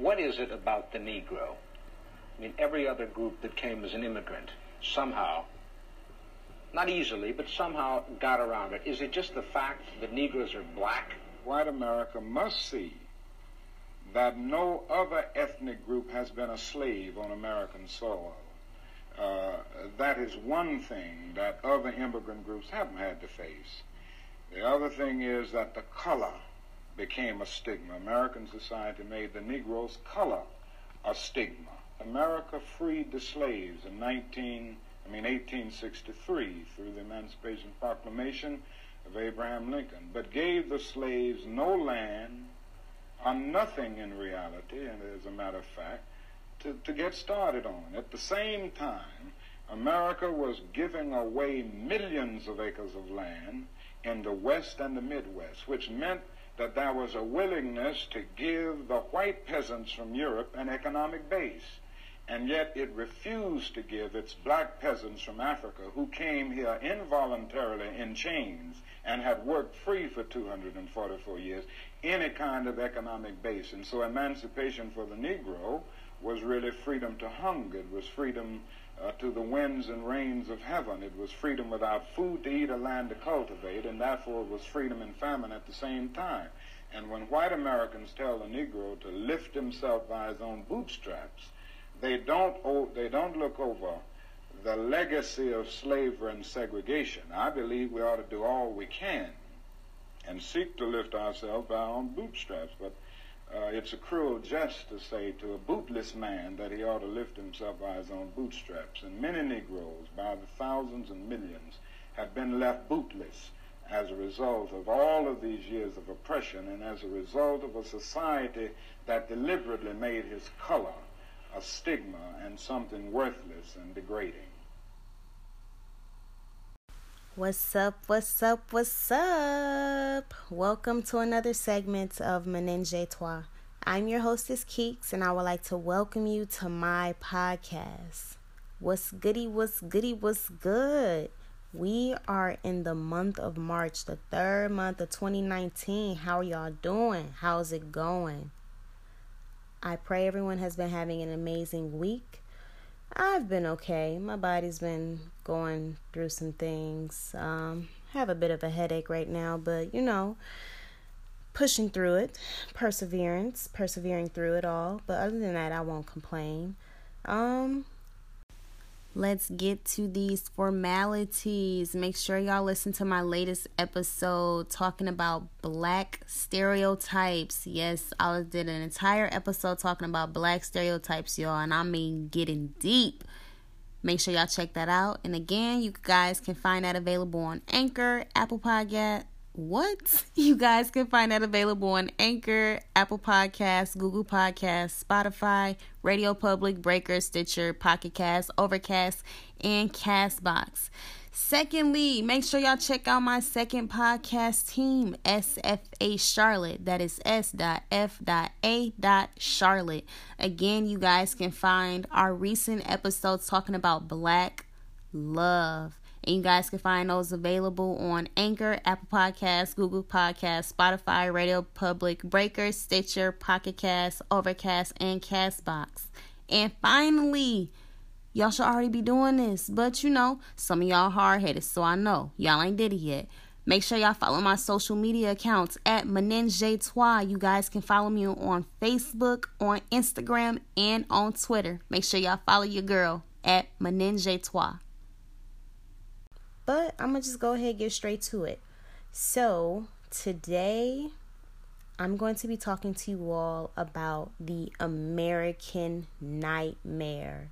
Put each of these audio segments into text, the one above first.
what is it about the Negro? I mean, every other group that came as an immigrant somehow, not easily, but somehow got around it. Is it just the fact that Negroes are black? White America must see that no other ethnic group has been a slave on American soil. Uh, that is one thing that other immigrant groups haven't had to face. The other thing is that the color became a stigma. American society made the Negro's color a stigma. America freed the slaves in 19, I mean 1863 through the Emancipation Proclamation of Abraham Lincoln, but gave the slaves no land or nothing in reality, and as a matter of fact, to, to get started on. At the same time, America was giving away millions of acres of land in the West and the Midwest, which meant that there was a willingness to give the white peasants from Europe an economic base and yet it refused to give its black peasants from Africa who came here involuntarily in chains and had worked free for 244 years any kind of economic base. And so emancipation for the Negro was really freedom to hunger. It was freedom uh, to the winds and rains of heaven. It was freedom without food to eat or land to cultivate, and therefore it was freedom and famine at the same time. And when white Americans tell the Negro to lift himself by his own bootstraps, they don't they don't look over the legacy of slavery and segregation. I believe we ought to do all we can and seek to lift ourselves by our own bootstraps. But uh, it's a cruel jest to say to a bootless man that he ought to lift himself by his own bootstraps. And many Negroes, by the thousands and millions, have been left bootless as a result of all of these years of oppression and as a result of a society that deliberately made his color a stigma and something worthless and degrading. What's up? What's up? What's up? Welcome to another segment of Menage Toi. I'm your hostess Keeks, and I would like to welcome you to my podcast. What's goody? What's goody? What's good? We are in the month of March, the third month of 2019. How are y'all doing? How's it going? I pray everyone has been having an amazing week. I've been okay. My body's been going through some things. Um, have a bit of a headache right now, but you know, pushing through it, perseverance, persevering through it all. But other than that, I won't complain. Um, Let's get to these formalities. Make sure y'all listen to my latest episode talking about black stereotypes. Yes, I did an entire episode talking about black stereotypes, y'all, and I mean getting deep. Make sure y'all check that out. And again, you guys can find that available on Anchor, Apple Podcast, what? You guys can find that available on Anchor, Apple Podcasts, Google Podcasts, Spotify, Radio Public, Breaker, Stitcher, Pocket Cast, Overcast, and Castbox. Secondly, make sure y'all check out my second podcast team, SFA Charlotte. That is S.F.A. Charlotte. Again, you guys can find our recent episodes talking about black love. And you guys can find those available on Anchor, Apple Podcasts, Google Podcasts, Spotify, Radio Public, Breaker, Stitcher, Pocket Cast, Overcast, and Castbox. And finally, y'all should already be doing this, but you know, some of y'all hard headed, so I know y'all ain't did it yet. Make sure y'all follow my social media accounts at Menenge. You guys can follow me on Facebook, on Instagram, and on Twitter. Make sure y'all follow your girl at Menenge. But I'm going to just go ahead and get straight to it. So, today I'm going to be talking to you all about the American nightmare.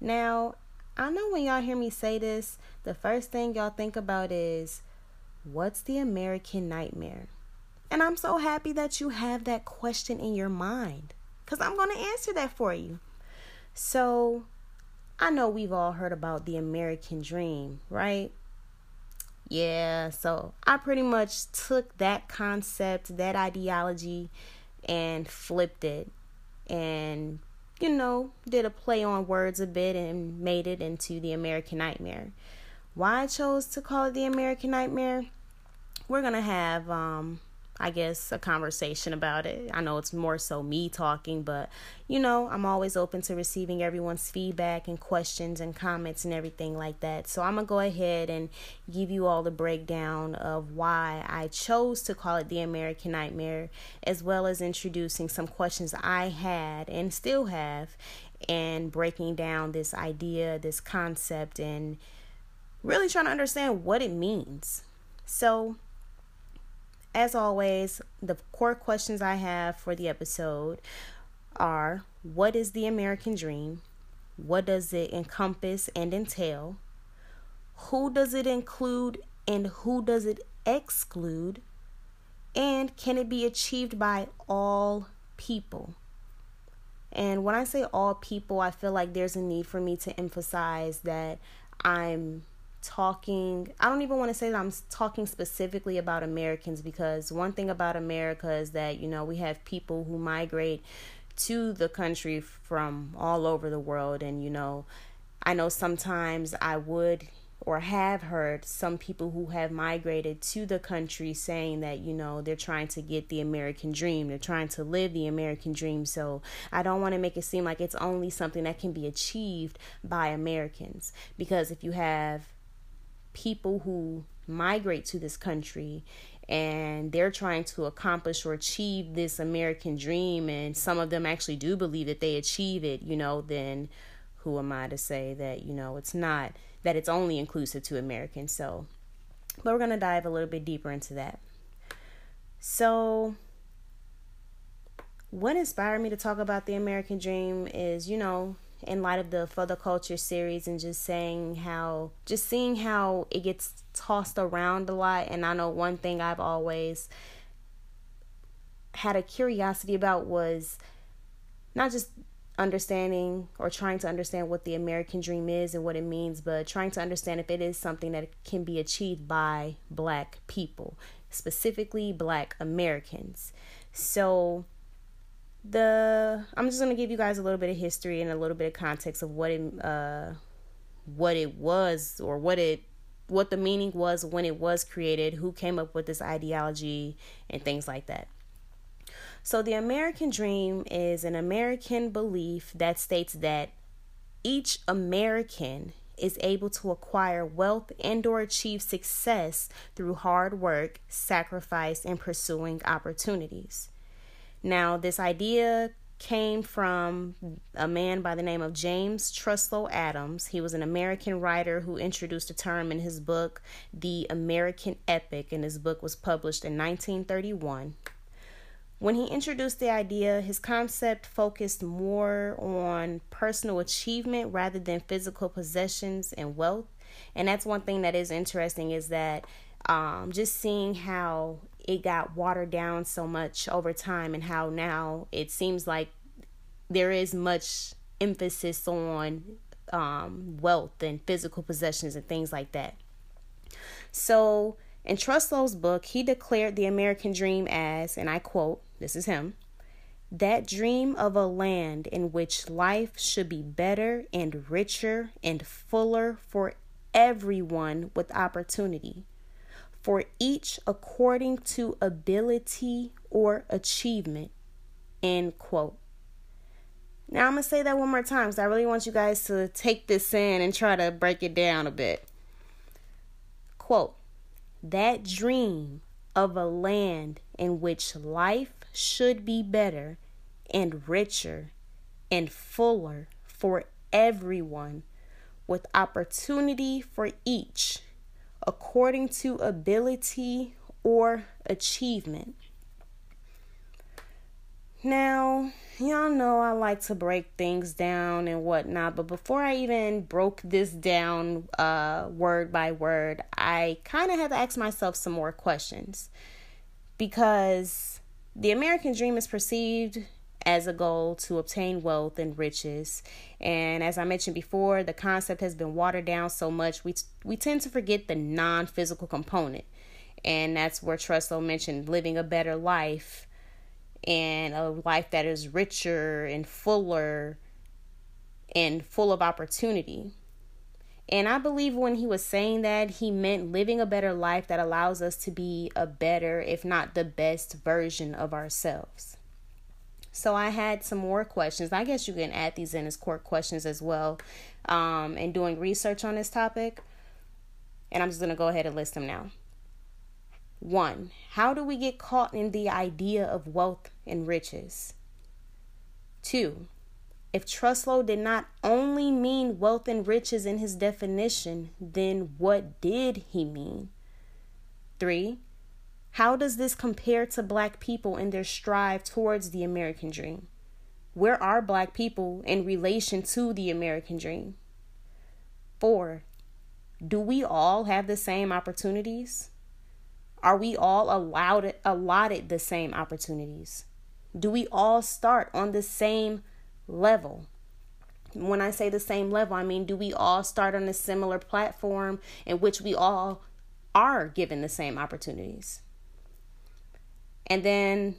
Now, I know when y'all hear me say this, the first thing y'all think about is what's the American nightmare? And I'm so happy that you have that question in your mind because I'm going to answer that for you. So, I know we've all heard about the American dream, right? Yeah, so I pretty much took that concept, that ideology, and flipped it and, you know, did a play on words a bit and made it into the American Nightmare. Why I chose to call it the American Nightmare? We're going to have um, I guess, a conversation about it. I know it's more so me talking, but you know, I'm always open to receiving everyone's feedback and questions and comments and everything like that. So I'm going to go ahead and give you all the breakdown of why I chose to call it the American Nightmare, as well as introducing some questions I had and still have, and breaking down this idea, this concept, and really trying to understand what it means. So, as always, the core questions I have for the episode are what is the American dream? What does it encompass and entail? Who does it include and who does it exclude? And can it be achieved by all people? And when I say all people, I feel like there's a need for me to emphasize that I'm talking I don't even want to say that I'm talking specifically about Americans because one thing about America is that you know we have people who migrate to the country from all over the world and you know I know sometimes I would or have heard some people who have migrated to the country saying that you know they're trying to get the American dream they're trying to live the American dream. So I don't want to make it seem like it's only something that can be achieved by Americans because if you have people who migrate to this country and they're trying to accomplish or achieve this American dream, and some of them actually do believe that they achieve it, you know, then who am I to say that, you know, it's not, that it's only inclusive to Americans. So, but we're going to dive a little bit deeper into that. So, what inspired me to talk about the American dream is, you know, in light of the For the Culture series and just saying how, just seeing how it gets tossed around a lot. And I know one thing I've always had a curiosity about was not just understanding or trying to understand what the American dream is and what it means, but trying to understand if it is something that can be achieved by black people, specifically black Americans. So, the I'm just gonna give you guys a little bit of history and a little bit of context of what it uh what it was or what it what the meaning was when it was created, who came up with this ideology and things like that. So the American dream is an American belief that states that each American is able to acquire wealth and or achieve success through hard work, sacrifice and pursuing opportunities. Now, this idea came from a man by the name of James Truslow Adams. He was an American writer who introduced the term in his book, The American Epic, and his book was published in 1931. When he introduced the idea, his concept focused more on personal achievement rather than physical possessions and wealth. And that's one thing that is interesting is that um, just seeing how it got watered down so much over time and how now it seems like there is much emphasis on um, wealth and physical possessions and things like that. So, in Truslow's book, he declared the American dream as, and I quote, this is him, that dream of a land in which life should be better and richer and fuller for everyone with opportunity for each according to ability or achievement. End quote. Now I'm going to say that one more time because I really want you guys to take this in and try to break it down a bit. Quote That dream of a land in which life should be better and richer and fuller for everyone, with opportunity for each according to ability or achievement. Now, y'all know I like to break things down and whatnot, but before I even broke this down uh, word by word, I kind of had to ask myself some more questions because the American dream is perceived as a goal to obtain wealth and riches. And as I mentioned before, the concept has been watered down so much we we tend to forget the non-physical component. And that's where Truslow mentioned living a better life and a life that is richer and fuller and full of opportunity. And I believe when he was saying that, he meant living a better life that allows us to be a better, if not the best, version of ourselves. So I had some more questions. I guess you can add these in as court questions as well, um, and doing research on this topic. And I'm just going to go ahead and list them now. One, how do we get caught in the idea of wealth and riches? Two, if Truslow did not only mean wealth and riches in his definition, then what did he mean? Three, how does this compare to black people in their strive towards the American dream? Where are black people in relation to the American dream? Four, do we all have the same opportunities? Are we all allowed allotted the same opportunities? Do we all start on the same level. When I say the same level, I mean, do we all start on a similar platform in which we all are given the same opportunities? And then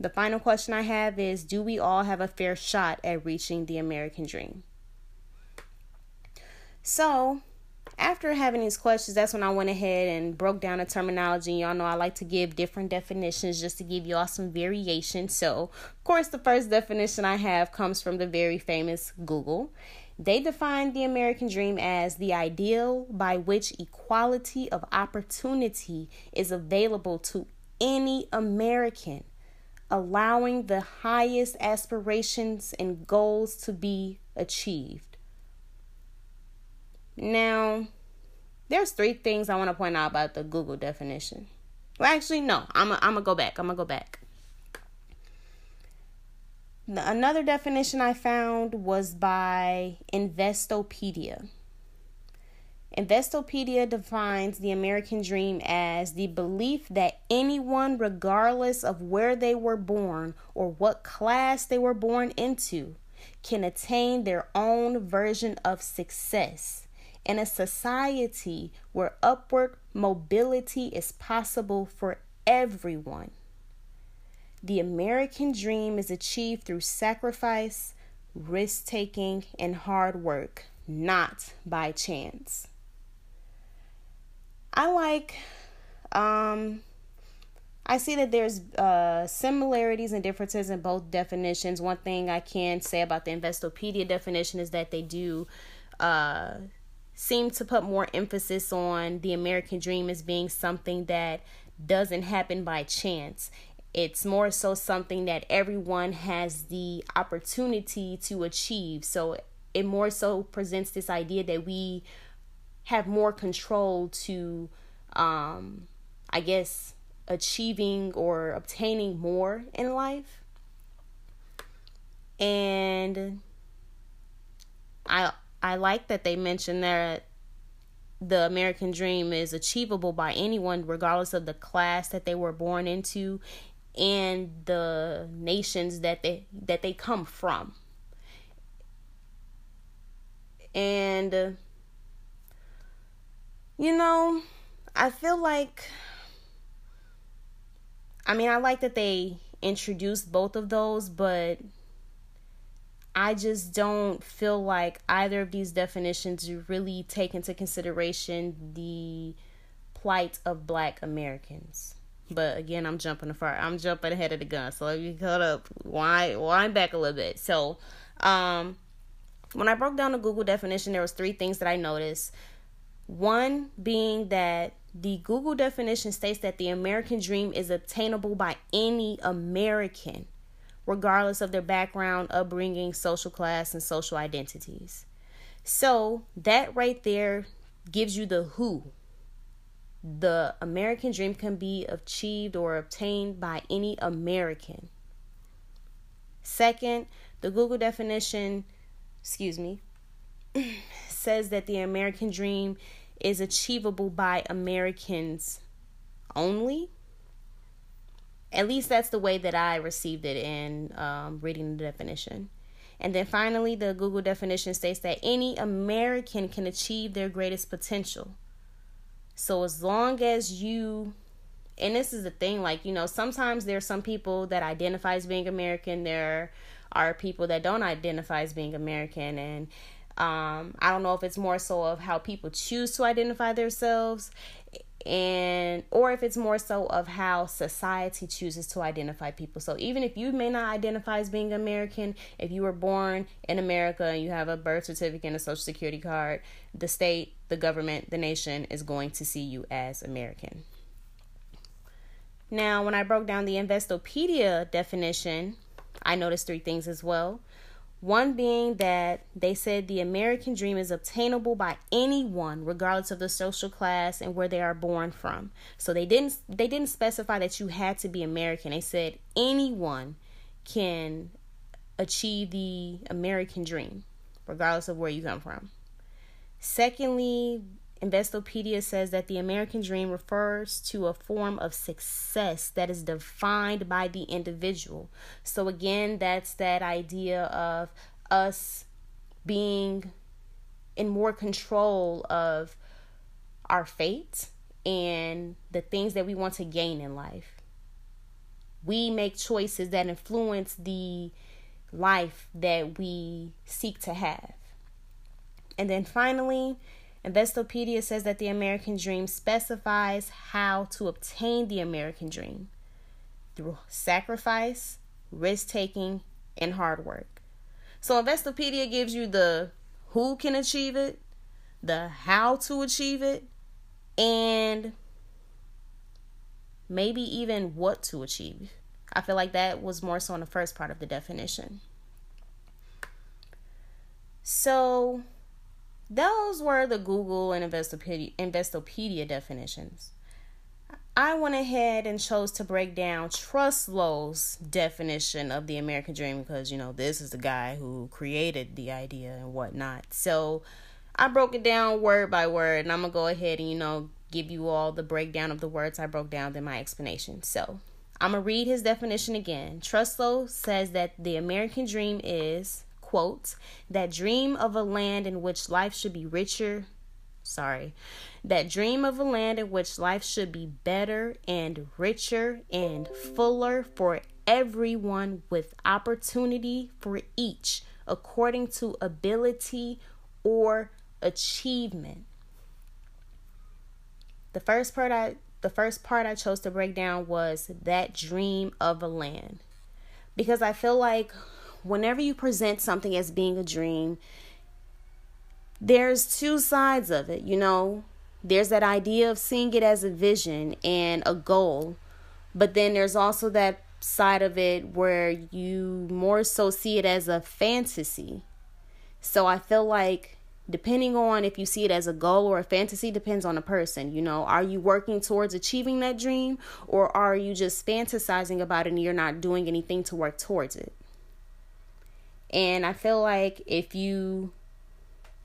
the final question I have is Do we all have a fair shot at reaching the American dream? So, after having these questions, that's when I went ahead and broke down the terminology. Y'all know I like to give different definitions just to give y'all some variation. So, of course, the first definition I have comes from the very famous Google. They define the American dream as the ideal by which equality of opportunity is available to any American, allowing the highest aspirations and goals to be achieved. Now, there's three things I want to point out about the Google definition. Well, actually, no. I'm going to go back. I'm going to go back. Another definition I found was by Investopedia. Investopedia defines the American dream as the belief that anyone, regardless of where they were born or what class they were born into, can attain their own version of success in a society where upward mobility is possible for everyone. The American dream is achieved through sacrifice, risk taking, and hard work, not by chance. I like, um, I see that there's uh, similarities and differences in both definitions. One thing I can say about the Investopedia definition is that they do uh, seem to put more emphasis on the American dream as being something that doesn't happen by chance. It's more so something that everyone has the opportunity to achieve. So it more so presents this idea that we have more control to, um, I guess, achieving or obtaining more in life. And I I like that they mentioned that the American dream is achievable by anyone, regardless of the class that they were born into and the nations that they that they come from. And you know, I feel like I mean, I like that they introduced both of those, but I just don't feel like either of these definitions really take into consideration the plight of black Americans. But again, I'm jumping the far. I'm jumping ahead of the gun. So let me cut up, wind, wind back a little bit. So, um, when I broke down the Google definition, there was three things that I noticed. One being that the Google definition states that the American dream is obtainable by any American regardless of their background, upbringing, social class, and social identities. So, that right there gives you the who. The American dream can be achieved or obtained by any American. Second, the Google definition, excuse me, says that the American dream is achievable by Americans only. At least that's the way that I received it in um, reading the definition. And then finally, the Google definition states that any American can achieve their greatest potential. So as long as you, and this is the thing, like, you know, sometimes there are some people that identify as being American, there are people that don't identify as being American, and Um, I don't know if it's more so of how people choose to identify themselves and or if it's more so of how society chooses to identify people. So even if you may not identify as being American, if you were born in America and you have a birth certificate and a social security card, the state, the government, the nation is going to see you as American. Now, when I broke down the Investopedia definition, I noticed three things as well. One being that they said the American dream is obtainable by anyone regardless of the social class and where they are born from. So they didn't they didn't specify that you had to be American. They said anyone can achieve the American dream regardless of where you come from. Secondly, Investopedia says that the American dream refers to a form of success that is defined by the individual. So, again, that's that idea of us being in more control of our fate and the things that we want to gain in life. We make choices that influence the life that we seek to have. And then finally, Investopedia says that the American dream specifies how to obtain the American dream through sacrifice, risk taking, and hard work. So, Investopedia gives you the who can achieve it, the how to achieve it, and maybe even what to achieve. I feel like that was more so in the first part of the definition. So, those were the Google and Investopedia, Investopedia definitions. I went ahead and chose to break down Truslow's definition of the American dream because, you know, this is the guy who created the idea and whatnot. So I broke it down word by word, and I'm going to go ahead and, you know, give you all the breakdown of the words I broke down in my explanation. So I'm going to read his definition again. Truslow says that the American dream is quote, that dream of a land in which life should be richer. Sorry. That dream of a land in which life should be better and richer and fuller for everyone with opportunity for each according to ability or achievement. The first part I the first part I chose to break down was that dream of a land. Because I feel like whenever you present something as being a dream, there's two sides of it, you know. There's that idea of seeing it as a vision and a goal, but then there's also that side of it where you more so see it as a fantasy. So I feel like depending on if you see it as a goal or a fantasy depends on the person you know are you working towards achieving that dream or are you just fantasizing about it and you're not doing anything to work towards it and I feel like if you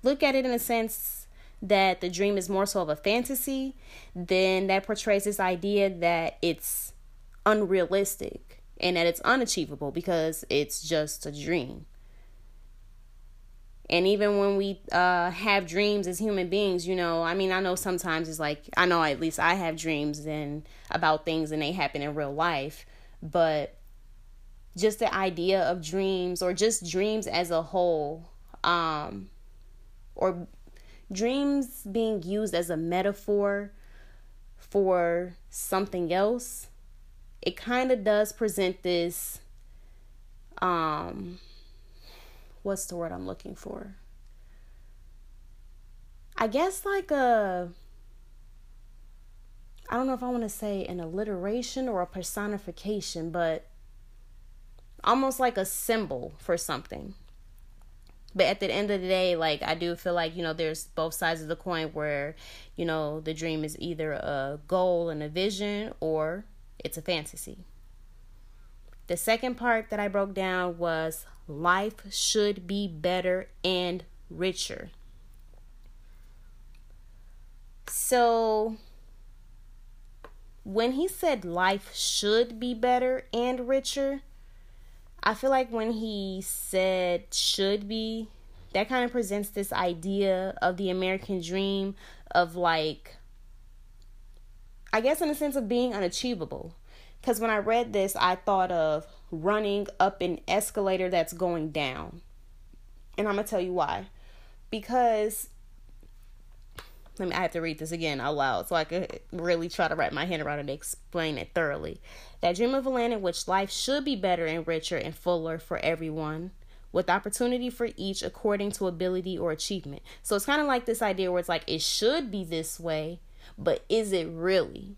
look at it in a sense that the dream is more so of a fantasy, then that portrays this idea that it's unrealistic and that it's unachievable because it's just a dream. And even when we uh, have dreams as human beings, you know, I mean, I know sometimes it's like, I know at least I have dreams and about things and they happen in real life, but just the idea of dreams or just dreams as a whole um, or dreams being used as a metaphor for something else it kind of does present this um what's the word i'm looking for? I guess like a i don't know if i want to say an alliteration or a personification but almost like a symbol for something. But at the end of the day, like I do feel like, you know, there's both sides of the coin where, you know, the dream is either a goal and a vision or it's a fantasy. The second part that I broke down was life should be better and richer. So when he said life should be better and richer, I feel like when he said should be, that kind of presents this idea of the American dream of like, I guess in a sense of being unachievable. Because when I read this, I thought of running up an escalator that's going down. And I'm going to tell you why. because let me I have to read this again out loud so I could really try to wrap my head around and explain it thoroughly. That dream of a land in which life should be better and richer and fuller for everyone, with opportunity for each according to ability or achievement. So it's kind of like this idea where it's like it should be this way, but is it really?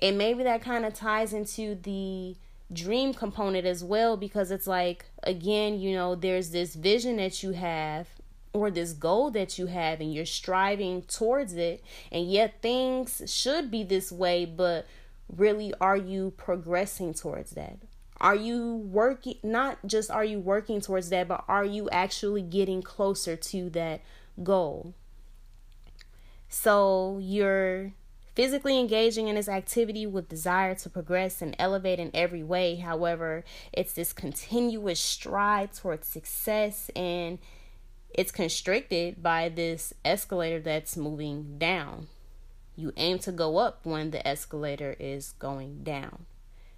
And maybe that kind of ties into the dream component as well because it's like again, you know, there's this vision that you have or this goal that you have and you're striving towards it and yet things should be this way but really are you progressing towards that? Are you working not just are you working towards that but are you actually getting closer to that goal? So you're physically engaging in this activity with desire to progress and elevate in every way. However it's this continuous stride towards success and it's constricted by this escalator that's moving down. You aim to go up when the escalator is going down.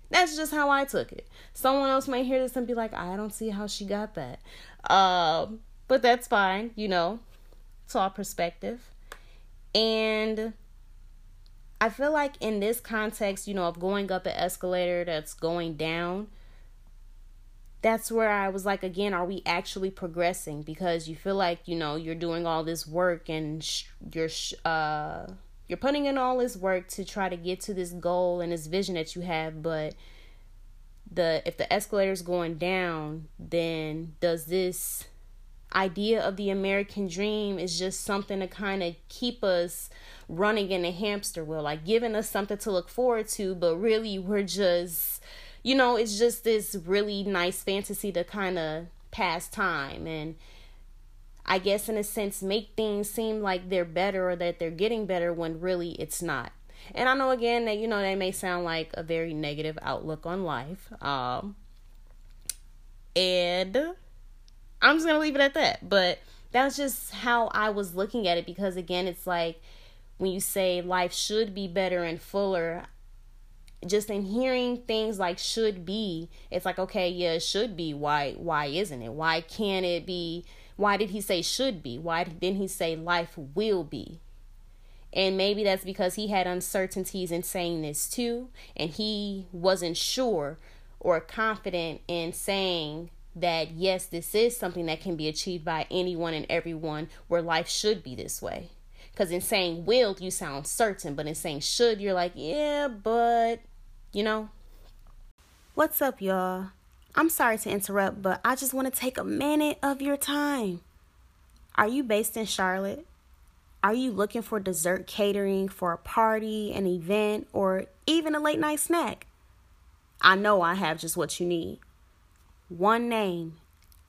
That's just how I took it. Someone else might hear this and be like, I don't see how she got that. Uh, but that's fine, you know, it's all perspective. And I feel like in this context, you know, of going up an escalator that's going down, that's where I was like, again, are we actually progressing? Because you feel like you know you're doing all this work and sh- you're sh- uh you're putting in all this work to try to get to this goal and this vision that you have, but the if the escalator's going down, then does this idea of the American dream is just something to kind of keep us running in a hamster wheel, like giving us something to look forward to, but really we're just you know, it's just this really nice fantasy to kind of pass time. And I guess in a sense make things seem like they're better or that they're getting better when really it's not. And I know again that you know that may sound like a very negative outlook on life. Um and I'm just going to leave it at that. But that's just how I was looking at it because again it's like when you say life should be better and fuller, just in hearing things like should be it's like okay yeah it should be why why isn't it why can't it be why did he say should be why didn't he say life will be and maybe that's because he had uncertainties in saying this too and he wasn't sure or confident in saying that yes this is something that can be achieved by anyone and everyone where life should be this way because in saying will you sound certain but in saying should you're like yeah but you know? What's up, y'all? I'm sorry to interrupt, but I just want to take a minute of your time. Are you based in Charlotte? Are you looking for dessert catering for a party, an event, or even a late night snack? I know I have just what you need. One name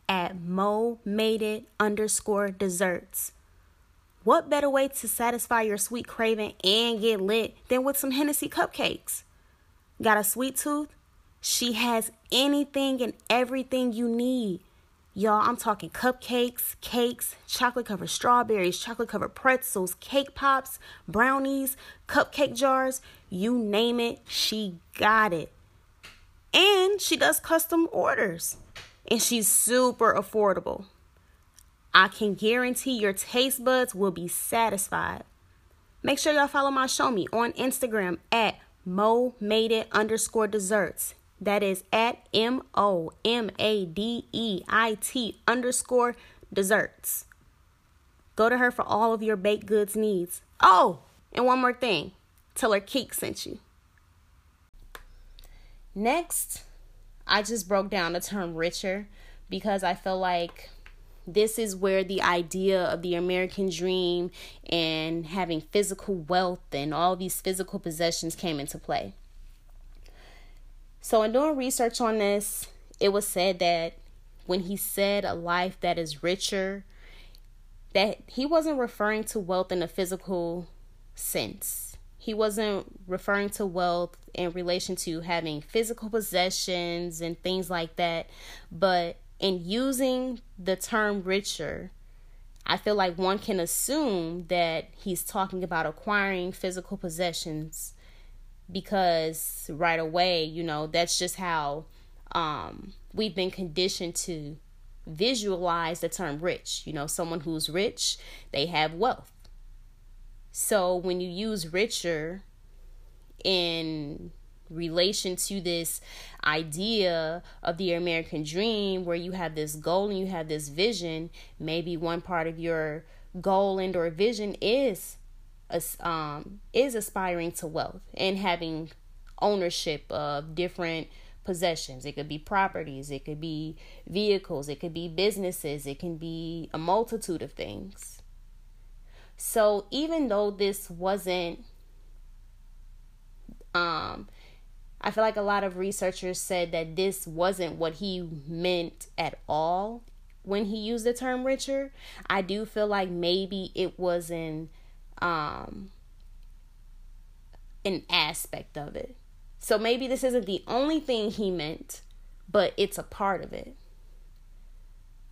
at Mo Made It underscore desserts. What better way to satisfy your sweet craving and get lit than with some Hennessy cupcakes? Got a sweet tooth? She has anything and everything you need. Y'all, I'm talking cupcakes, cakes, chocolate covered strawberries, chocolate covered pretzels, cake pops, brownies, cupcake jars, you name it, she got it. And she does custom orders. And she's super affordable. I can guarantee your taste buds will be satisfied. Make sure y'all follow my show me on Instagram at Mo Made It underscore desserts. That is at M O M A D E I T underscore desserts. Go to her for all of your baked goods needs. Oh, and one more thing tell her Keek sent you. Next, I just broke down the term richer because I feel like this is where the idea of the American dream and having physical wealth and all these physical possessions came into play. So, in doing research on this, it was said that when he said a life that is richer, that he wasn't referring to wealth in a physical sense. He wasn't referring to wealth in relation to having physical possessions and things like that, but in using the term richer, I feel like one can assume that he's talking about acquiring physical possessions because right away, you know, that's just how um, we've been conditioned to visualize the term rich. You know, someone who's rich, they have wealth. So when you use richer in relation to this idea of the American dream where you have this goal and you have this vision, maybe one part of your goal and or vision is um is aspiring to wealth and having ownership of different possessions. It could be properties, it could be vehicles, it could be businesses, it can be a multitude of things. So even though this wasn't um I feel like a lot of researchers said that this wasn't what he meant at all when he used the term richer. I do feel like maybe it was an um an aspect of it. So maybe this isn't the only thing he meant, but it's a part of it.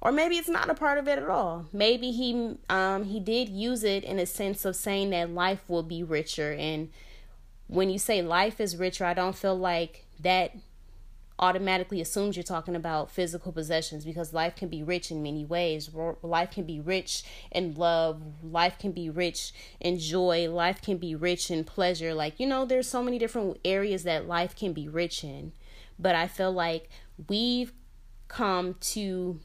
Or maybe it's not a part of it at all. Maybe he um he did use it in a sense of saying that life will be richer and when you say life is richer, I don't feel like that automatically assumes you're talking about physical possessions because life can be rich in many ways. Life can be rich in love, life can be rich in joy, life can be rich in pleasure. Like, you know, there's so many different areas that life can be rich in. But I feel like we've come to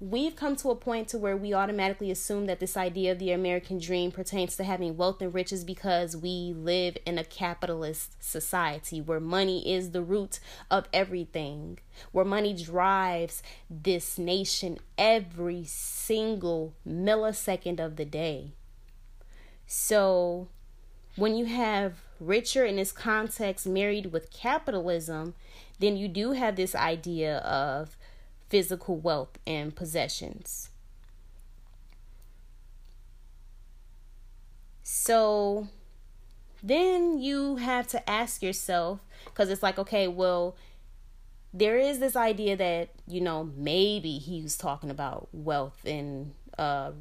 we've come to a point to where we automatically assume that this idea of the American dream pertains to having wealth and riches because we live in a capitalist society where money is the root of everything, where money drives this nation every single millisecond of the day. So, when you have richer in this context married with capitalism, then you do have this idea of physical wealth and possessions. So then you have to ask yourself because it's like, okay, well, there is this idea that, you know, maybe he was talking about wealth and uh,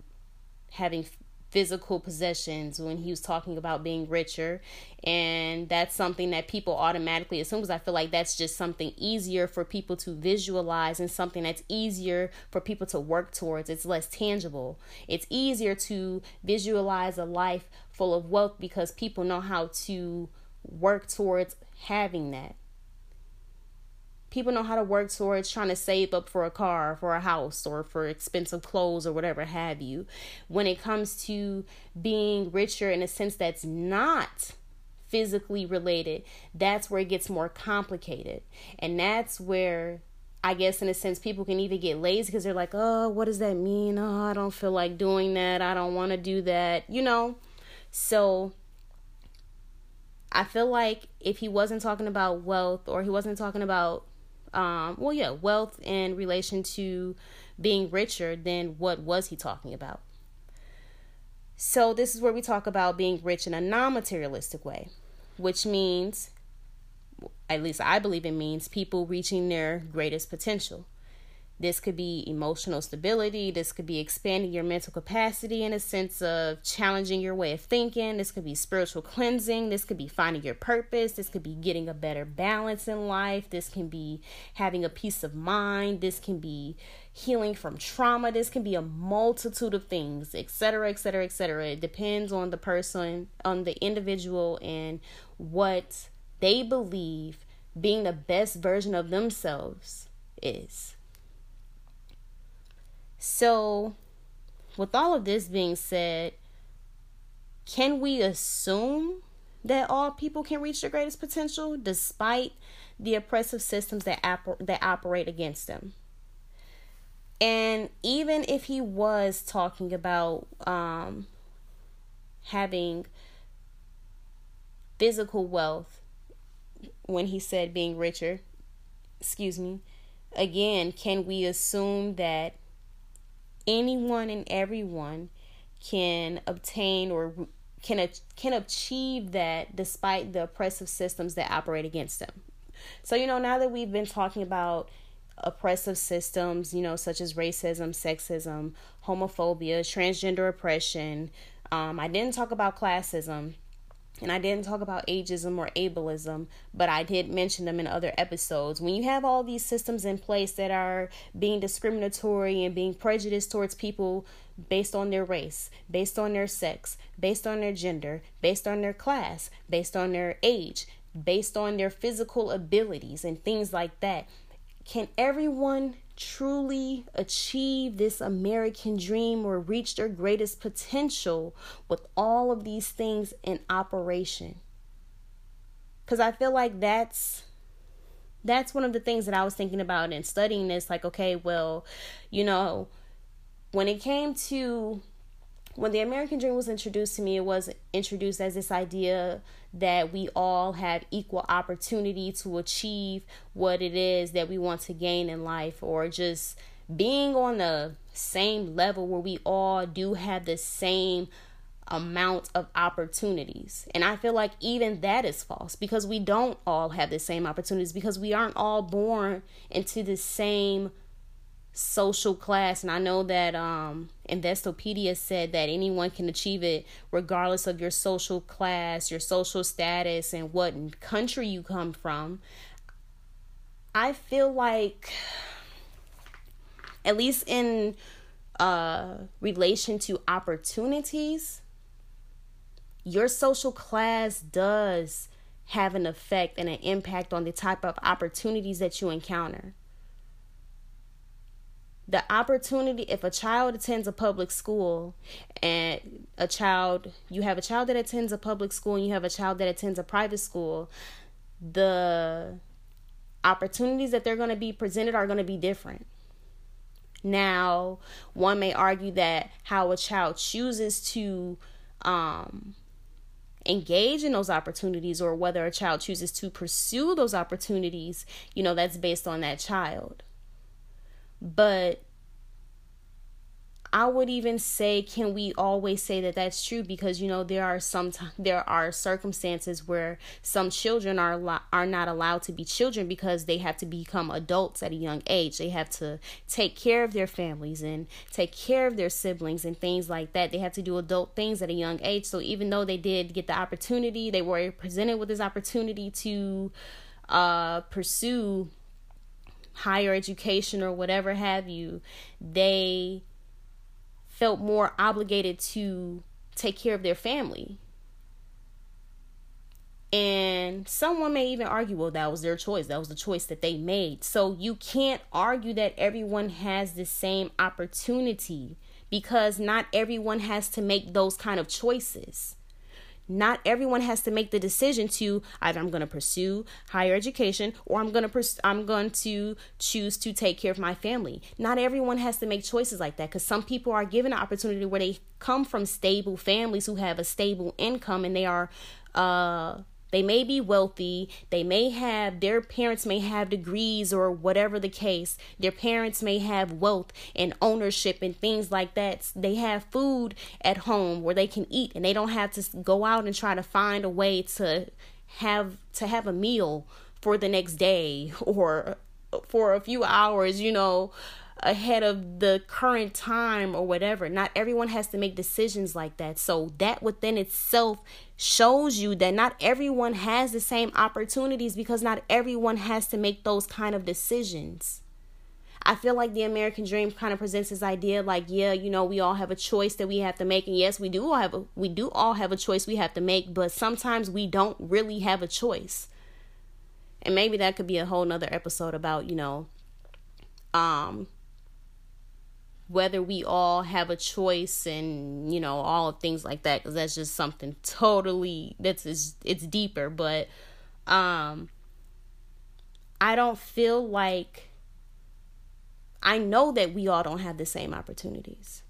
having physical possessions when he was talking about being richer. And that's something that people automatically assume because i feel like that's just something easier for people to visualize and something that's easier for people to work towards. It's less tangible. It's easier to visualize a life full of wealth because people know how to work towards having that people know how to work towards trying to save up for a car, for a house, or for expensive clothes or whatever have you. When it comes to being richer in a sense that's not physically related, that's where it gets more complicated. And that's where I guess in a sense people can either get lazy because they're like, "Oh, what does that mean? Oh, I don't feel like doing that. I don't want to do that." You know? So I feel like if he wasn't talking about wealth or he wasn't talking about um, well, yeah, wealth in relation to being richer, then what was he talking about? So, this is where we talk about being rich in a non materialistic way, which means, at least I believe it means, people reaching their greatest potential. This could be emotional stability. This could be expanding your mental capacity in a sense of challenging your way of thinking. This could be spiritual cleansing. This could be finding your purpose. This could be getting a better balance in life. This can be having a peace of mind. This can be healing from trauma. This can be a multitude of things, etc., etc., etc. It depends on the person, on the individual, and what they believe being the best version of themselves is. So, with all of this being said, can we assume that all people can reach their greatest potential despite the oppressive systems that that operate against them? And even if he was talking about um, having physical wealth when he said being richer, excuse me, again, can we assume that anyone and everyone can obtain or can can achieve that despite the oppressive systems that operate against them. So you know now that we've been talking about oppressive systems, you know such as racism, sexism, homophobia, transgender oppression, um, I didn't talk about classism. And I didn't talk about ageism or ableism, but I did mention them in other episodes. When you have all these systems in place that are being discriminatory and being prejudiced towards people based on their race, based on their sex, based on their gender, based on their class, based on their age, based on their physical abilities, and things like that, can everyone truly achieve this American dream or reach their greatest potential with all of these things in operation. Cuz I feel like that's that's one of the things that I was thinking about and studying this like okay, well, you know, when it came to when the American dream was introduced to me, it was introduced as this idea that we all have equal opportunity to achieve what it is that we want to gain in life, or just being on the same level where we all do have the same amount of opportunities. And I feel like even that is false because we don't all have the same opportunities because we aren't all born into the same social class and i know that um investopedia said that anyone can achieve it regardless of your social class your social status and what country you come from. I feel like at least in uh relation to opportunities your social class does have an effect and an impact on the type of opportunities that you encounter the opportunity if a child attends a public school and a child you have a child that attends a public school and you have a child that attends a private school the opportunities that they're going to be presented are going to be different. Now one may argue that how a child chooses to um, engage in those opportunities or whether a child chooses to pursue those opportunities you know that's based on that child but I would even say, can we always say that that's true? Because you know there are some there are circumstances where some children are are not allowed to be children because they have to become adults at a young age. They have to take care of their families and take care of their siblings and things like that. They have to do adult things at a young age. So even though they did get the opportunity, they were presented with this opportunity to uh, pursue higher education or whatever have you, they felt more obligated to take care of their family. And someone may even argue, well, that was their choice. That was the choice that they made. So you can't argue that everyone has the same opportunity because not everyone has to make those kind of choices not everyone has to make the decision to either I'm going to pursue higher education or I'm going to pers- I'm going to choose to take care of my family. Not everyone has to make choices like that cuz some people are given an opportunity where they come from stable families who have a stable income and they are uh they may be wealthy. They may have, their parents may have degrees or whatever the case. Their parents may have wealth and ownership and things like that. They have food at home where they can eat and they don't have to go out and try to find a way to have to have a meal for the next day or for a few hours, you know ahead of the current time or whatever. Not everyone has to make decisions like that. So that within itself shows you that not everyone has the same opportunities because not everyone has to make those kind of decisions. I feel like the American dream kind of presents this idea like, yeah, you know, we all have a choice that we have to make. And yes, we do all have a we do all have a choice we have to make, but sometimes we don't really have a choice. And maybe that could be a whole nother episode about, you know, um whether we all have a choice and you know all things like that because that's just something totally that's it's deeper. But um i don't feel like i know that we all don't have the same opportunities.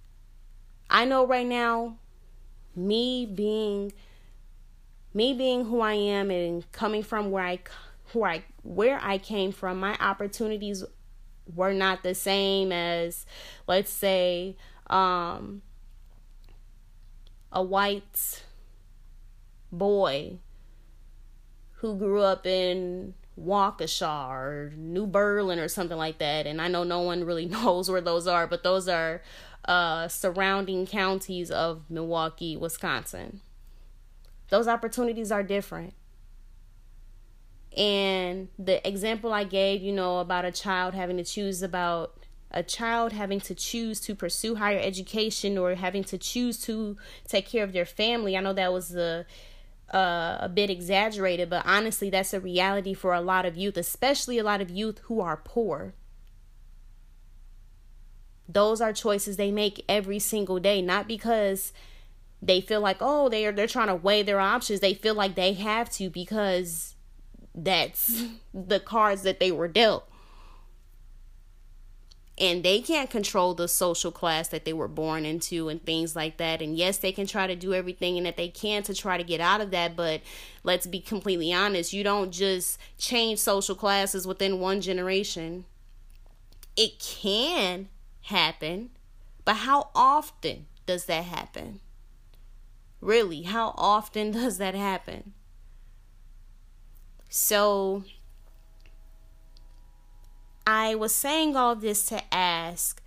I know right now me being me being who i am and coming from where i where i where i came from my opportunities were not the same as let's say um, a white boy who grew up in Waukesha or New Berlin or something like that. And I know no one really knows where those are, but those are uh, surrounding counties of Milwaukee, Wisconsin. Those opportunities are different. And the example I gave, you know, about a child having to choose about a child having to choose to pursue higher education or having to choose to take care of their family. I know that was a uh, a bit exaggerated, but honestly, that's a reality for a lot of youth, especially a lot of youth who are poor. Those are choices they make every single day, not because they feel like oh they're they're trying to weigh their options. They feel like they have to because that's the cards that they were dealt. And they can't control the social class that they were born into and things like that. And yes they can try to do everything and that they can to try to get out of that but let's be completely honest you don't just change social classes within one generation. It can happen but how often does that happen? Really how often does that happen so I was saying all this to ask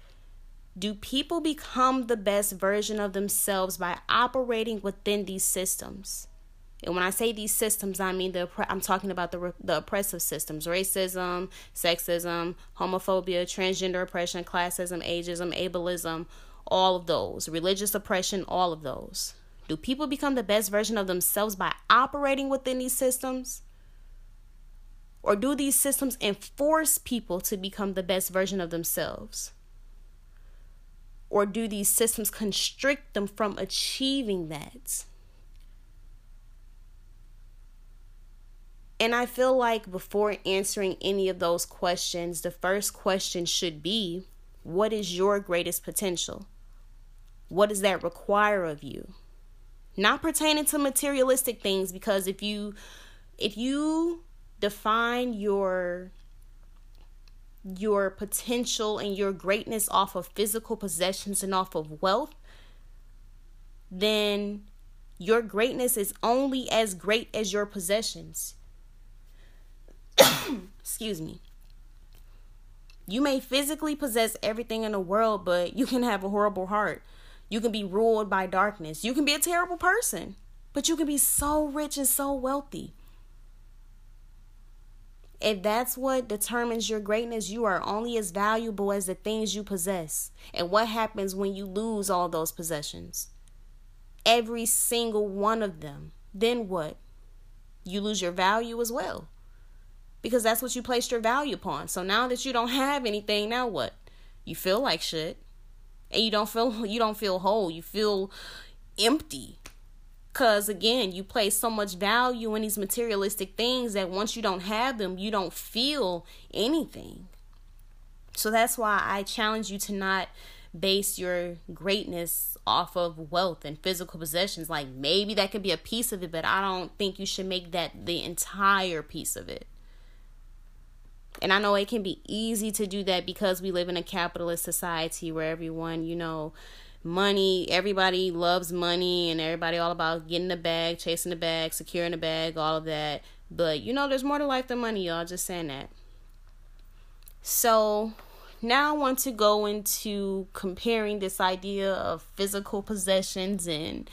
do people become the best version of themselves by operating within these systems? And when I say these systems, I mean the I'm talking about the the oppressive systems: racism, sexism, homophobia, transgender oppression, classism, ageism, ableism, all of those, religious oppression, all of those. Do people become the best version of themselves by operating within these systems? Or do these systems enforce people to become the best version of themselves? Or do these systems constrict them from achieving that? And I feel like before answering any of those questions, the first question should be what is your greatest potential? What does that require of you? Not pertaining to materialistic things because if you if you define your your potential and your greatness off of physical possessions and off of wealth, then your greatness is only as great as your possessions. Excuse me. You may physically possess everything in the world, but you can have a horrible heart. You can be ruled by darkness. You can be a terrible person, but you can be so rich and so wealthy. If that's what determines your greatness, you are only as valuable as the things you possess. And what happens when you lose all those possessions? Every single one of them. Then what? You lose your value as well. Because that's what you placed your value upon. So now that you don't have anything, now what? You feel like shit. And you don't feel you don't feel whole. You feel empty. Because again, you place so much value in these materialistic things that once you don't have them, you don't feel anything. So that's why I challenge you to not base your greatness off of wealth and physical possessions. Like maybe that could be a piece of it, but I don't think you should make that the entire piece of it. And I know it can be easy to do that because we live in a capitalist society where everyone, you know, money. Everybody loves money and everybody all about getting the bag chasing the bag securing the bag all of that. But you know there's more to life than money y'all. Just saying that. So now i want to go into comparing this idea of physical possessions and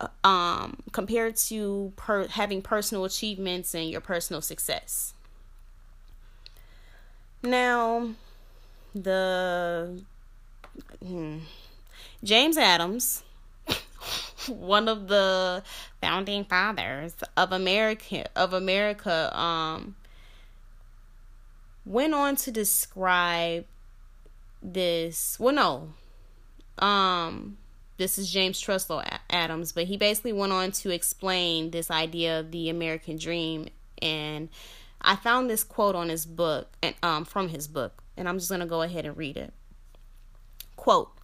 uh, um compared to per- having personal achievements and your personal success. Now the hmm, James Adams, one of the founding fathers of America of America, um, went on to describe this. Well, no, um, this is James Truslow Adams, but he basically went on to explain this idea of the American dream, and I found this quote on his book, and um, from his book, and I'm just gonna go ahead and read it. Quote.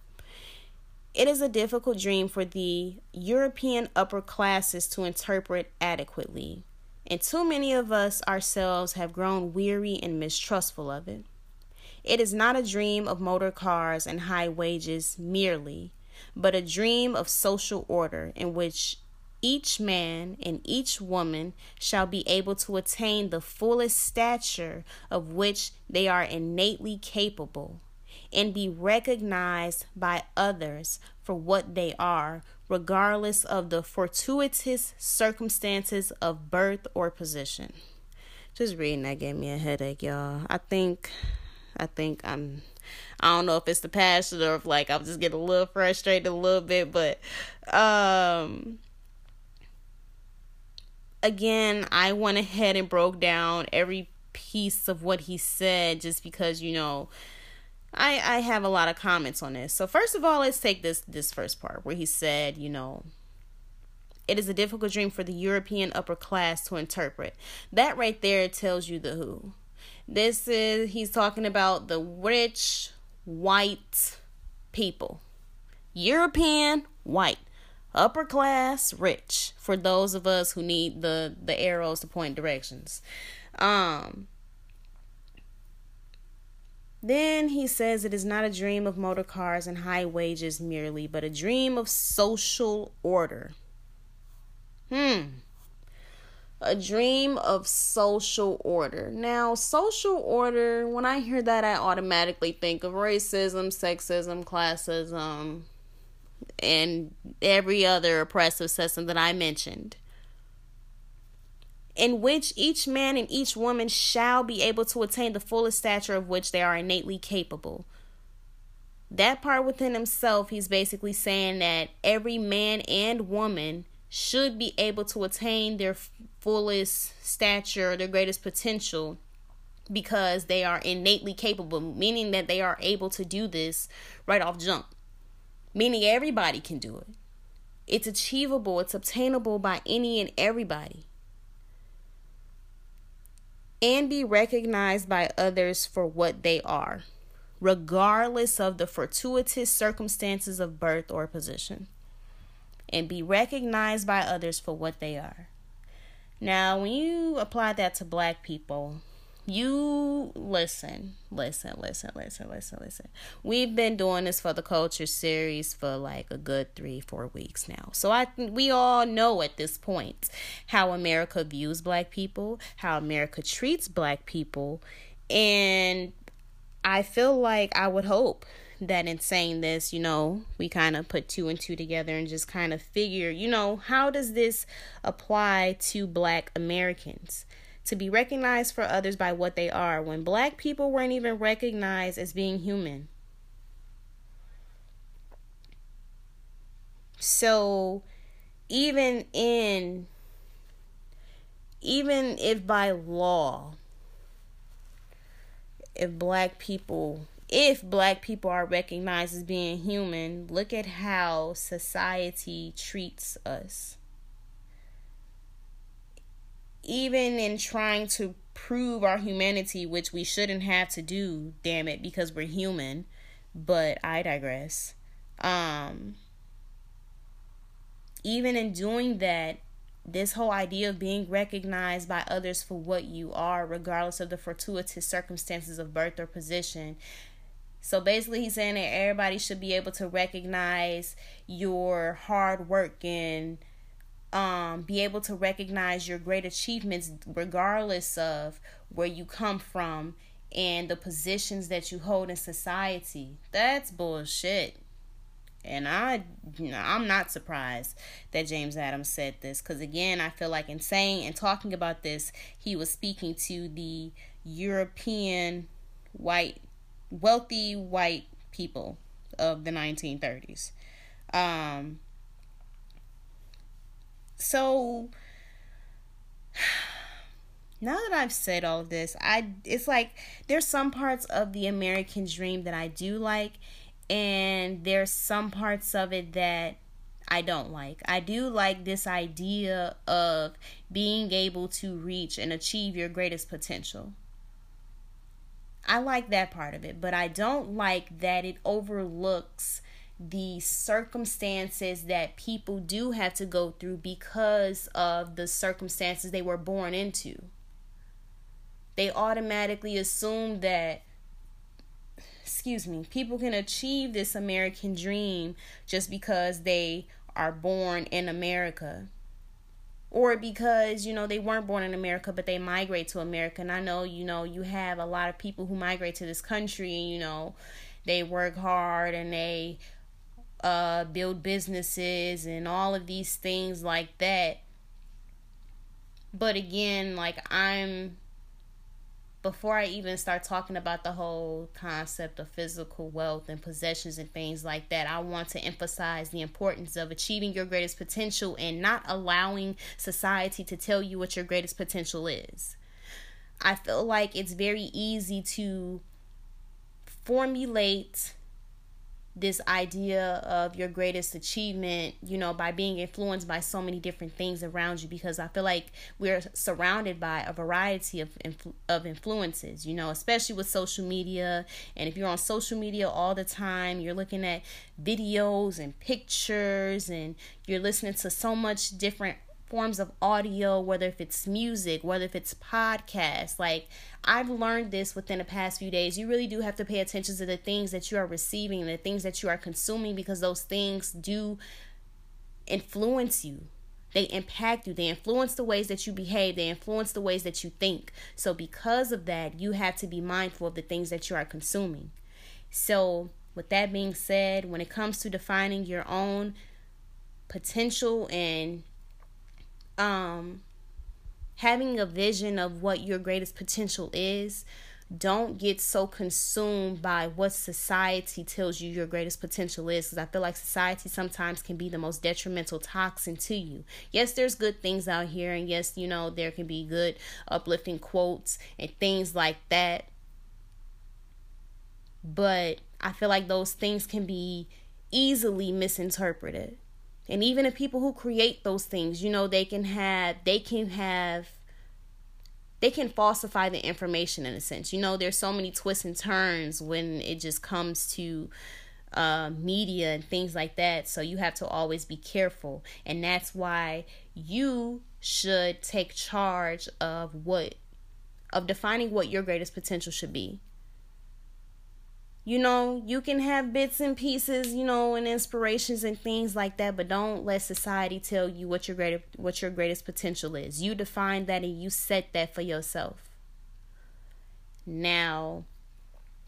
It is a difficult dream for the European upper classes to interpret adequately, and too many of us ourselves have grown weary and mistrustful of it. It is not a dream of motor cars and high wages merely, but a dream of social order in which each man and each woman shall be able to attain the fullest stature of which they are innately capable and be recognized by others for what they are, regardless of the fortuitous circumstances of birth or position. Just reading that gave me a headache, y'all. I think, I think I'm, I don't know if it's the passion or if like I'm just getting a little frustrated a little bit, but, um, again, I went ahead and broke down every piece of what he said just because, you know, I I have a lot of comments on this. So first of all, let's take this this first part where he said, you know, it is a difficult dream for the European upper class to interpret. That right there tells you the who. This is he's talking about the rich white people. European white upper class rich for those of us who need the the arrows to point directions um then he says it is not a dream of motor cars and high wages merely, but a dream of social order. Hmm. A dream of social order. Now, social order, when I hear that, I automatically think of racism, sexism, classism, and every other oppressive system that I mentioned in which each man and each woman shall be able to attain the fullest stature of which they are innately capable. That part within himself, he's basically saying that every man and woman should be able to attain their fullest stature, their greatest potential, because they are innately capable, meaning that they are able to do this right off jump, meaning everybody can do it. It's achievable, it's obtainable by any and everybody and be recognized by others for what they are, regardless of the fortuitous circumstances of birth or position, and be recognized by others for what they are. Now, when you apply that to black people, you listen, listen, listen, listen, listen, listen. We've been doing this for the culture series for like a good three, four weeks now. So I we all know at this point how America views black people, how America treats black people, and I feel like I would hope that in saying this, you know, we kind of put two and two together and just kind of figure, you know, how does this apply to black Americans? To be recognized for others by what they are when black people weren't even recognized as being human. So, even in, even if by law, if black people, if black people are recognized as being human, look at how society treats us even in trying to prove our humanity, which we shouldn't have to do, damn it, because we're human. But I digress. Um, even in doing that, this whole idea of being recognized by others for what you are, regardless of the fortuitous circumstances of birth or position. So basically, he's saying that everybody should be able to recognize your hard work and um, be able to recognize your great achievements regardless of where you come from and the positions that you hold in society. That's bullshit. And I I'm not surprised that James Adams said this cuz again, I feel like in saying and talking about this, he was speaking to the European white wealthy white people of the 1930s. Um so now that I've said all of this, I it's like there's some parts of the American dream that I do like and there's some parts of it that I don't like. I do like this idea of being able to reach and achieve your greatest potential. I like that part of it, but I don't like that it overlooks the circumstances that people do have to go through because of the circumstances they were born into. They automatically assume that, excuse me, people can achieve this American dream just because they are born in America. Or because, you know, they weren't born in America, but they migrate to America. And I know, you know, you have a lot of people who migrate to this country and, you know, they work hard and they uh, build businesses and all of these things like that. But again, like I'm before I even start talking about the whole concept of physical wealth and possessions and things like that, I want to emphasize the importance of achieving your greatest potential and not allowing society to tell you what your greatest potential is. I feel like it's very easy to formulate this idea of your greatest achievement, you know, by being influenced by so many different things around you because I feel like we're surrounded by a variety of influ- of influences, you know, especially with social media. And if you're on social media all the time, you're looking at videos and pictures and you're listening to so much different forms of audio, whether if it's music, whether if it's podcasts. Like I've learned this within the past few days. You really do have to pay attention to the things that you are receiving the things that you are consuming because those things do influence you. They impact you. They influence the ways that you behave. They influence the ways that you think. So, because of that, you have to be mindful of the things that you are consuming. So, with that being said, when it comes to defining your own potential and um having a vision of what your greatest potential is don't get so consumed by what society tells you your greatest potential is because i feel like society sometimes can be the most detrimental toxin to you. Yes there's good things out here and yes you know there can be good uplifting quotes and things like that. But i feel like those things can be easily misinterpreted and even the people who create those things you know they can have they can have they can falsify the information in a sense. You know there's so many twists and turns when it just comes to uh, media and things like that. So you have to always be careful. And that's why you should take charge of what of defining what your greatest potential should be you know, you can have bits and pieces, you know, and inspirations and things like that, but don't let society tell you what your greatest what your greatest potential is. You define that and you set that for yourself. Now,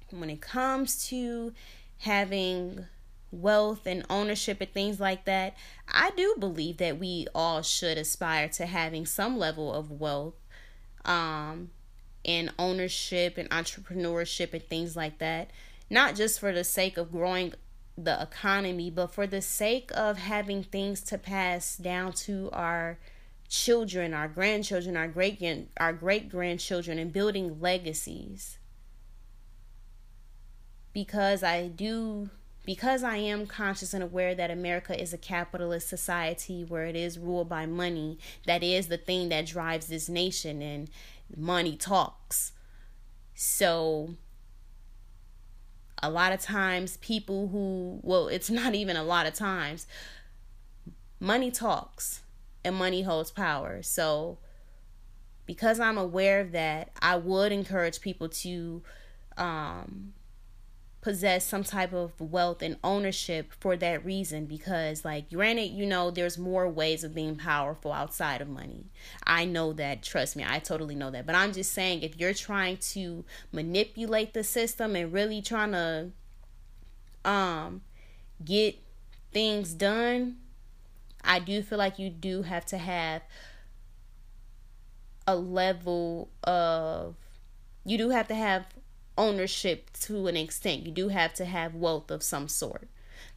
when it comes to having wealth and ownership and things like that, I do believe that we all should aspire to having some level of wealth um and ownership and entrepreneurship and things like that not just for the sake of growing the economy, but for the sake of having things to pass down to our children, our grandchildren, our great our great grandchildren, and building legacies. Because I do because I am conscious and aware that America is a capitalist society where it is ruled by money, that is the thing that drives this nation, and money talks. So a lot of times people who well it's not even a lot of times money talks and money holds power. So because i'm aware of that i would encourage people to um possess some type of wealth and ownership for that reason because like granted you know there's more ways of being powerful outside of money. I know that. Trust me i totally know that. But i'm just saying if you're trying to manipulate the system and really trying to um get things done i do feel like you do have to have a level of you do have to have ownership to an extent. You do have to have wealth of some sort.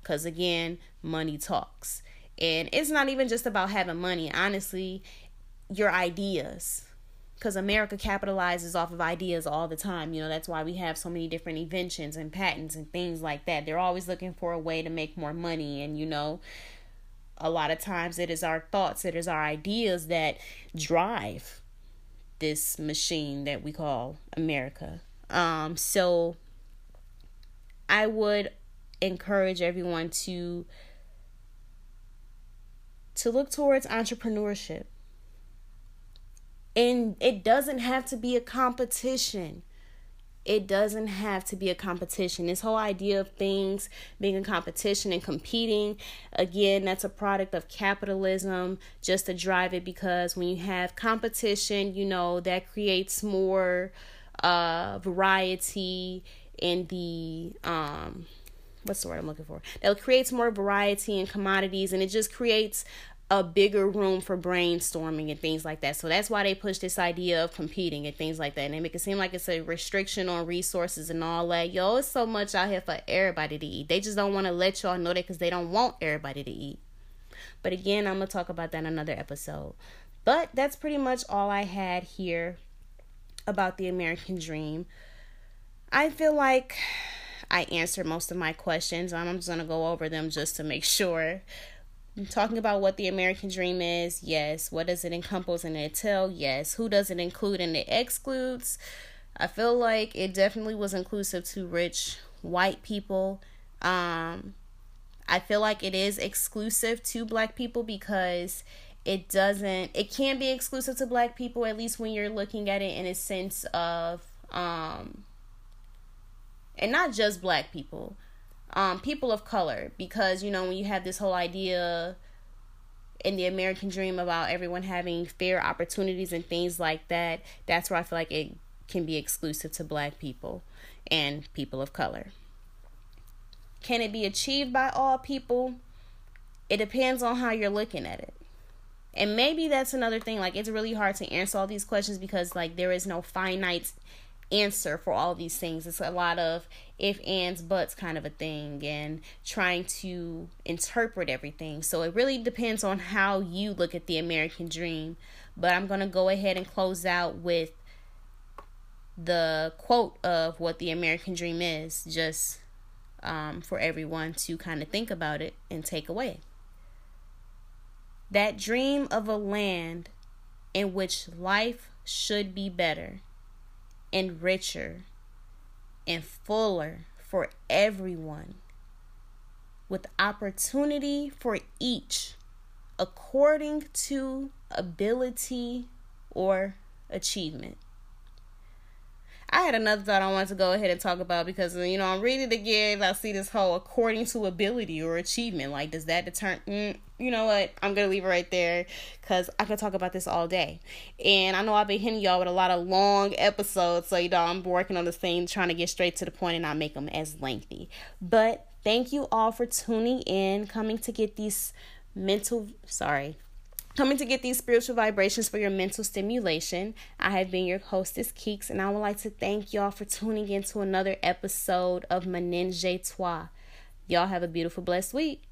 Because again, money talks. And it's not even just about having money, honestly, your ideas. Because America capitalizes off of ideas all the time. You know, that's why we have so many different inventions and patents and things like that. They're always looking for a way to make more money. And, you know, a lot of times it is our thoughts, it is our ideas that drive this machine that we call America. Um, so I would encourage everyone to to look towards entrepreneurship. And it doesn't have to be a competition. It doesn't have to be a competition. This whole idea of things being a competition and competing, again, that's a product of capitalism just to drive it because when you have competition, you know, that creates more uh, variety in the um, what's the word I'm looking for? That creates more variety in commodities and it just creates a bigger room for brainstorming and things like that. So that's why they push this idea of competing and things like that. And they make it seem like it's a restriction on resources and all that. Yo, it's so much out here for everybody to eat. They just don't want to let y'all know that because they don't want everybody to eat. But again, I'm going to talk about that in another episode. But that's pretty much all I had here about the American dream. I feel like I answered most of my questions. I'm just going to go over them just to make sure talking about what the American dream is, yes. What does it encompass and entail? Yes. Who does it include and it excludes? I feel like it definitely was inclusive to rich white people. Um, I feel like it is exclusive to black people because it doesn't, it can be exclusive to black people, at least when you're looking at it in a sense of, um, and not just black people um, people of color because you know when you have this whole idea in the American dream about everyone having fair opportunities and things like that, that's where I feel like it can be exclusive to black people and people of color. Can it be achieved by all people? It depends on how you're looking at it. And maybe that's another thing. Like, it's really hard to answer all these questions because, like, there is no finite answer for all these things. It's a lot of if, ands, buts kind of a thing and trying to interpret everything. So it really depends on how you look at the American dream. But I'm going to go ahead and close out with the quote of what the American dream is, just um, for everyone to kind of think about it and take away. That dream of a land in which life should be better and richer and fuller for everyone, with opportunity for each according to ability or achievement. I had another thought I wanted to go ahead and talk about because you know I'm reading again. I see this whole according to ability or achievement. Like, does that determine? Mm, you know what? I'm gonna leave it right there because I could talk about this all day. And I know I've been hitting y'all with a lot of long episodes, so you know I'm working on this thing, trying to get straight to the point and not make them as lengthy. But thank you all for tuning in, coming to get these mental sorry Coming to get these spiritual vibrations for your mental stimulation. I have been your hostess, Keeks, and I would like to thank y'all for tuning in to another episode of Menage Toi. Y'all have a beautiful, blessed week.